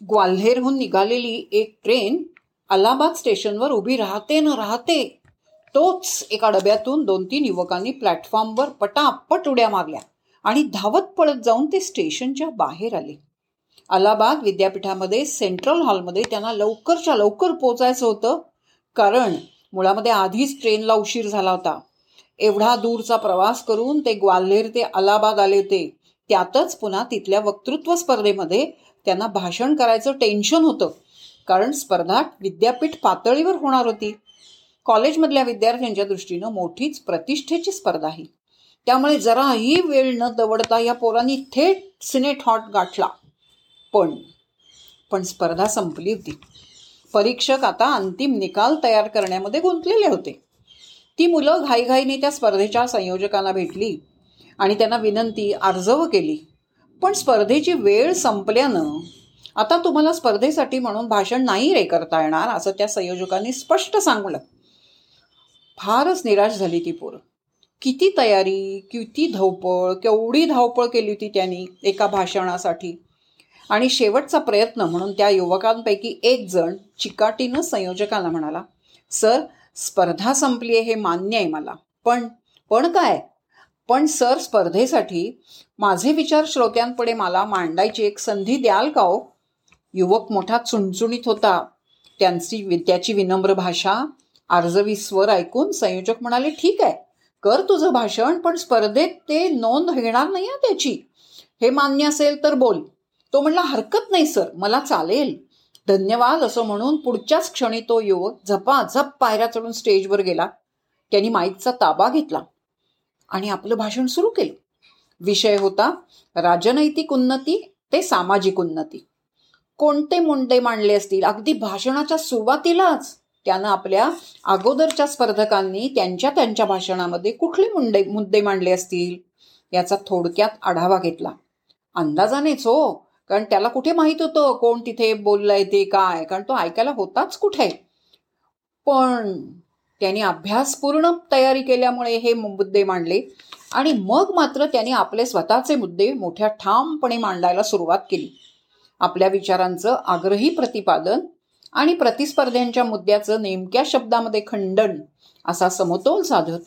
ग्वाल्हेरहून निघालेली एक ट्रेन अलाहाबाद स्टेशनवर उभी राहते न राहते तोच एका डब्यातून दोन तीन युवकांनी प्लॅटफॉर्मवर पटापट उड्या मारल्या आणि धावत पळत जाऊन ते स्टेशनच्या बाहेर आले. अलाहाबाद विद्यापीठामध्ये सेंट्रल हॉलमध्ये त्यांना लवकरच्या लवकर पोचायचं होतं कारण मुळामध्ये आधीच ट्रेनला उशीर झाला होता. एवढा दूरचा प्रवास करून ते ग्वाल्हेर ते अलाहाबाद आले होते. त्यातच पुन्हा तिथल्या वक्तृत्व स्पर्धेमध्ये त्यांना भाषण करायचं टेन्शन होतं. कारण स्पर्धा विद्यापीठ पातळीवर होणार होती. कॉलेजमधल्या विद्यार्थ्यांच्या दृष्टीनं मोठीच प्रतिष्ठेची स्पर्धा ही. त्यामुळे जराही वेळ न दवडता या पोरांनी थेट सिनेट हॉट गाठला. पण पण स्पर्धा संपली होती. परीक्षक आता अंतिम निकाल तयार करण्यामध्ये गुंतलेले होते. ती मुलं घाईघाईने त्या स्पर्धेच्या संयोजकांना भेटली. आणि त्यांना विनंती अर्जव केली. पण स्पर्धेची वेळ संपल्यानं आता तुम्हाला स्पर्धेसाठी म्हणून भाषण नाही रे करता येणार असं त्या संयोजकांनी स्पष्ट सांगलं फारच निराश झाली ती पोरं. किती तयारी किती धावपळ केवढी धावपळ केली होती त्यांनी एका भाषणासाठी. आणि शेवटचा प्रयत्न म्हणून त्या युवकांपैकी एक जण चिकाटीनं संयोजकांना म्हणाला सर स्पर्धा संपली आहे हे मान्य आहे मला. पण पण काय? पण सर स्पर्धेसाठी माझे विचार श्रोत्यांपुढे मला मांडायची एक संधी द्याल का हो? युवक मोठा चुणचुणीत होता. त्यांची त्याची विनम्र भाषा आर्जवी स्वर ऐकून संयोजक म्हणाले ठीक आहे कर तुझं भाषण पण स्पर्धेत ते नोंद घेणार नाही त्याची. हे मान्य असेल तर बोल. तो म्हणला हरकत नाही सर मला चालेल. धन्यवाद असं म्हणून पुढच्याच क्षणी तो युवक झपाझप पायऱ्या चढून स्टेजवर गेला. त्यांनी माईकचा ताबा घेतला. आणि आपलं भाषण सुरू केलं. विषय होता राजनैतिक उन्नती ते सामाजिक उन्नती. कोणते मुंडे मांडले असतील? अगदी भाषणाच्या सुरुवातीलाच त्यानं आपल्या अगोदरच्या स्पर्धकांनी त्यांच्या त्यांच्या भाषणामध्ये कुठले मुंडे मुद्दे मांडले असतील? याचा थोडक्यात आढावा घेतला. अंदाजानेच हो कारण त्याला कुठे माहीत होतं कोण तिथे बोललंय ते काय? कारण तो ऐकायला होताच कुठे. पण त्यांनी अभ्यासपूर्ण तयारी केल्यामुळे हे मुद्दे मांडले. आणि मग मात्र त्यांनी आपले स्वतःचे मुद्दे मोठ्या ठामपणे मांडायला सुरुवात केली. आपल्या विचारांचं आग्रही प्रतिपादन आणि प्रतिस्पर्ध्यांच्या मुद्द्याचं नेमक्या शब्दामध्ये खंडन असा समतोल साधत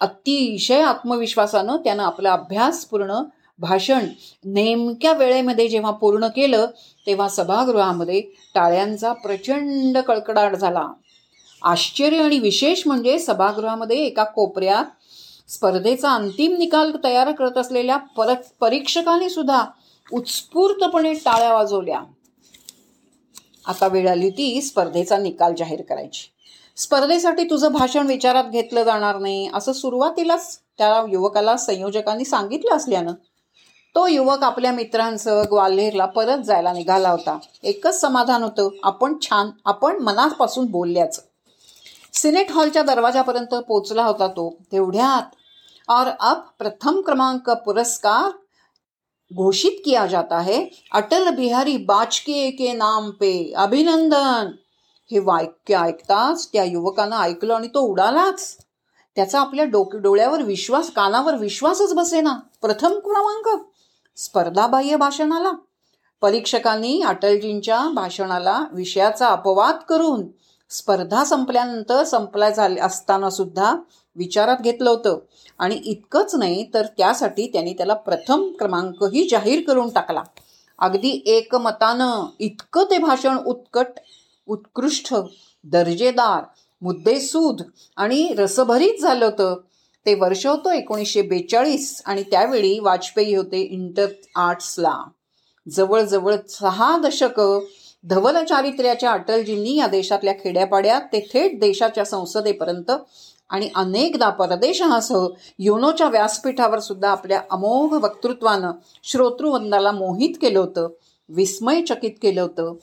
अतिशय आत्मविश्वासानं त्यानं आपला अभ्यासपूर्ण भाषण नेमक्या वेळेमध्ये जेव्हा पूर्ण केलं तेव्हा सभागृहामध्ये टाळ्यांचा प्रचंड कडकडाट झाला. आश्चर्य आणि विशेष म्हणजे सभागृहामध्ये एका कोपऱ्यात स्पर्धेचा अंतिम निकाल तयार करत असलेल्या पर परीक्षकांनी सुद्धा उत्स्फूर्तपणे टाळ्या वाजवल्या. आता वेळ आली ती स्पर्धेचा निकाल जाहीर करायची. स्पर्धेसाठी तुझं भाषण विचारात घेतलं जाणार नाही. असं सुरुवातीलाच त्या युवकाला संयोजकांनी सांगितलं असल्यानं. तो युवक आपल्या मित्रांसह ग्वाल्हेरला परत जायला निघाला होता. एकच समाधान होतं आपण छान आपण मनापासून बोलल्याचं. सिनेट हॉलच्या दरवाजापर्यंत पोचला होता तो. तेवढ्यात और अब प्रथम क्रमांक पुरस्कार घोषित किया जाता है अटल बिहारी वाजपेयी के नाम पे. अभिनंदन. हे वाक्य ऐकताच त्या युवकानं ऐकलं आणि तो उडालाच. त्याचा आपल्या डोक डोळ्यावर विश्वास कानावर विश्वासच बसेना. प्रथम क्रमांक. स्पर्धाबाह्य भाषणाला. परीक्षकांनी अटलजींच्या भाषणाला विषयाचा अपवाद करून स्पर्धा संपल्यानंतर संपल्या झाले असताना सुद्धा विचारात घेतलं होतं. आणि इतकंच नाही तर त्यासाठी त्यांनी त्याला प्रथम क्रमांकही जाहीर करून टाकला. अगदी एकमतानं इतकं ते भाषण उत्कट उत्कृष्ट दर्जेदार मुद्देसूद आणि रसभरीत झालं होतं. ते वर्ष होतं एकोणीसशे बेचाळीस आणि त्यावेळी वाजपेयी होते इंटर आर्ट्सला. जवळजवळ सहा दशकं धवल चारित्र्याच्या अटलजींनी या देशातल्या खेड्यापाड्यात ते थेट देशाच्या संसदेपर्यंत आणि अनेकदा परदेशासह युनोच्या व्यासपीठावर सुद्धा आपल्या अमोघ वक्तृत्वानं श्रोतृवंदाला मोहित केलं होतं विस्मयचकित केलं होतं.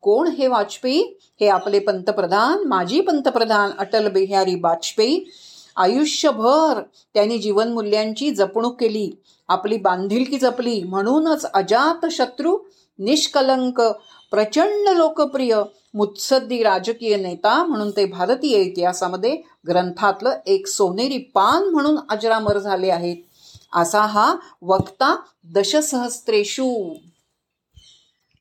कोण हे वाजपेयी? हे आपले पंतप्रधान माजी पंतप्रधान अटल बिहारी वाजपेयी. आयुष्यभर त्यांनी जीवनमूल्यांची जपणूक केली आपली बांधिलकी जपली म्हणूनच अजात शत्रू निष्कलंक प्रचंड लोकप्रिय मुत्सद्दी राजकीय नेता म्हणून ते भारतीय इतिहासामध्ये ग्रंथातलं एक सोनेरी पान म्हणून अजरामर झाले आहेत. असा हा वक्ता दशसहस्त्रेशू